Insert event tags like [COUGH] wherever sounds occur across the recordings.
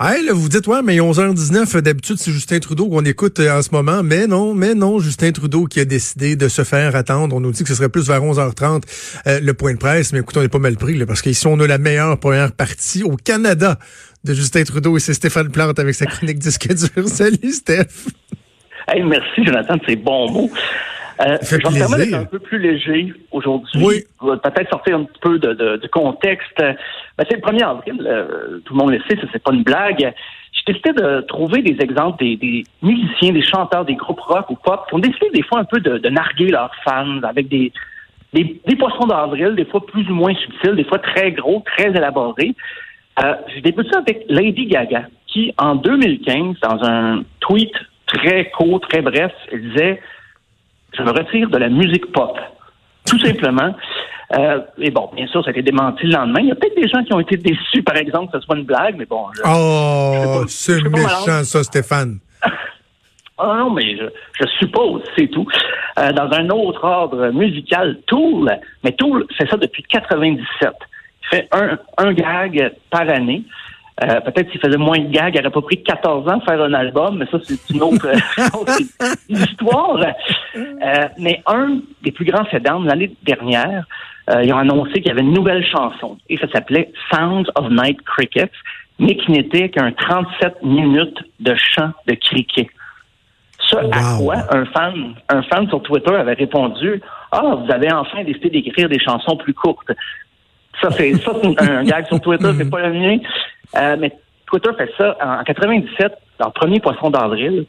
Hey, là, vous dites, ouais, mais 11h19, d'habitude, c'est Justin Trudeau qu'on écoute euh, en ce moment. Mais non, mais non, Justin Trudeau qui a décidé de se faire attendre. On nous dit que ce serait plus vers 11h30 euh, le point de presse. Mais écoute, on n'est pas mal pris, là, parce qu'ici, on a la meilleure première partie au Canada de Justin Trudeau et c'est Stéphane Plante avec sa chronique disque dur. [LAUGHS] Salut, Steph. Hey, merci, Jonathan, de ces bons mots. Euh, je vais me d'être un peu plus léger aujourd'hui. Oui. Peut-être sortir un petit peu de, de, de contexte. Ben, c'est le 1er avril. Euh, tout le monde le sait, c'est pas une blague. J'ai décidé de trouver des exemples des, des, musiciens, des chanteurs, des groupes rock ou pop qui ont décidé des fois un peu de, de narguer leurs fans avec des, des, des poissons d'avril, des fois plus ou moins subtils, des fois très gros, très élaborés. Euh, J'ai débuté ça avec Lady Gaga, qui en 2015, dans un tweet très court, très bref, elle disait je me retire de la musique pop. Tout simplement. Euh, et bon, bien sûr, ça a été démenti le lendemain. Il y a peut-être des gens qui ont été déçus, par exemple, que ce soit une blague, mais bon. oh, c'est méchant, ça, Stéphane. [LAUGHS] Ah non, mais je, suppose, c'est tout. Euh, dans un autre ordre musical, Tool, mais Tool fait ça depuis 97. Il fait un, un gag par année. Euh, peut-être s'il faisait moins de gags, il n'aurait pas pris 14 ans de faire un album, mais ça, c'est une autre, [LAUGHS] histoire. Euh, mais un des plus grands faits l'année dernière, euh, ils ont annoncé qu'il y avait une nouvelle chanson et ça s'appelait Sounds of Night Crickets, mais qui n'était qu'un 37 minutes de chant de cricket. Ça, à quoi un fan, un fan sur Twitter avait répondu Ah, vous avez enfin décidé d'écrire des chansons plus courtes. Ça, c'est un gag sur Twitter, c'est pas le mien. Euh, mais Twitter fait ça. En 97, dans le premier poisson d'avril,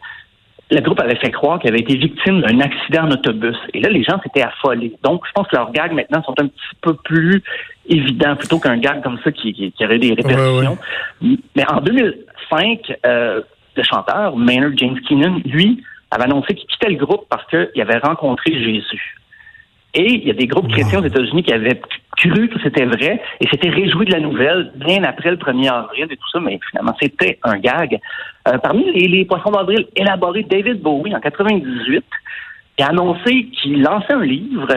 le groupe avait fait croire qu'il avait été victime d'un accident en autobus. Et là, les gens s'étaient affolés. Donc, je pense que leurs gags maintenant sont un petit peu plus évidents plutôt qu'un gag comme ça qui, qui, aurait des répercussions. Mais en 2005, euh, le chanteur Maynard James Keenan, lui, avait annoncé qu'il quittait le groupe parce qu'il avait rencontré Jésus. Et il y a des groupes chrétiens aux États-Unis qui avaient cru que c'était vrai et s'étaient réjouis de la nouvelle bien après le 1er avril et tout ça, mais finalement, c'était un gag. Euh, parmi les, poissons d'avril élaborés, David Bowie, en 98, a annoncé qu'il lançait un livre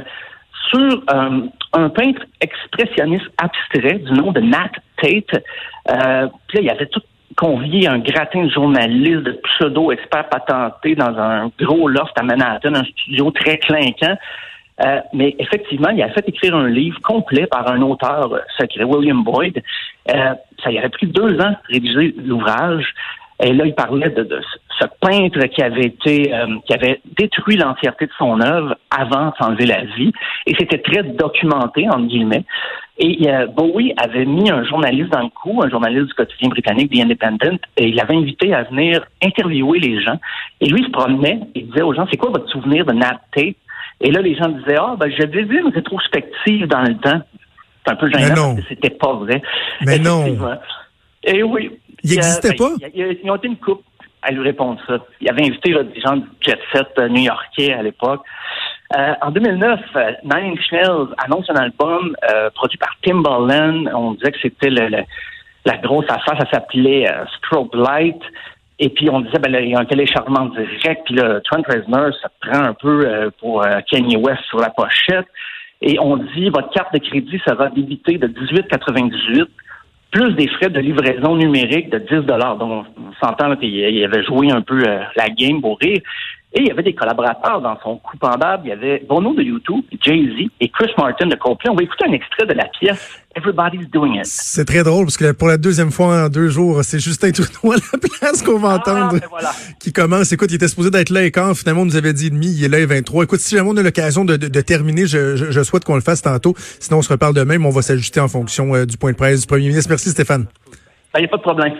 sur euh, un peintre expressionniste abstrait du nom de Nat Tate. Euh, puis là, il avait tout convié un gratin de journalistes, de pseudo-experts patentés dans un gros loft à Manhattan, un studio très clinquant. Euh, mais effectivement, il a fait écrire un livre complet par un auteur secret, William Boyd. Euh, ça y aurait pris deux ans de rédiger l'ouvrage. Et là, il parlait de, ce peintre qui avait été, euh, qui avait détruit l'entièreté de son œuvre avant de s'enlever la vie. Et c'était très documenté, entre guillemets. Et Bowie avait mis un journaliste dans le coup, un journaliste du quotidien britannique, The Independent, et il l'avait invité à venir interviewer les gens. Et lui, il se promenait et disait aux gens, c'est quoi votre souvenir de Nat Tate? Et là, les gens disaient, ah, ben, j'avais vu une rétrospective dans le temps. C'est un peu gênant parce que c'était pas vrai. Mais non. Et oui. Il n'existait pas? Ils ont été une coupe à lui répondre ça. Il avait invité des gens du jet set euh, new-yorkais à l'époque. Euh, en 2009, euh, Nine Inch Nails annonce un album produit par Timbaland. On disait que c'était la grosse affaire. Ça s'appelait Strobe Light. Et puis on disait, ben il y a un téléchargement direct, puis là, Trent Reznor, ça prend un peu euh, pour euh, Kanye West sur la pochette. Et on dit, votre carte de crédit sera débitée de 18,98 plus des frais de livraison numérique de 10 Donc, on s'entend qu'il avait joué un peu euh, la game pour rire. Et il y avait des collaborateurs dans son coup pendable. Il y avait Bono de YouTube, Jay-Z et Chris Martin de Coldplay. On va écouter un extrait de la pièce Everybody's Doing It. C'est très drôle parce que pour la deuxième fois en deux jours, c'est Justin Trudeau à la place qu'on va ah, entendre ben qui commence. Écoute, il était supposé d'être là et quand finalement on nous avait dit demi, il est là et 23. Écoute, si jamais on a l'occasion de, terminer, je, souhaite qu'on le fasse tantôt. Sinon, on se reparle demain, mais on va s'ajuster en fonction euh, du point de presse du premier ministre. Merci Stéphane. Il ben, n'y a pas de problème.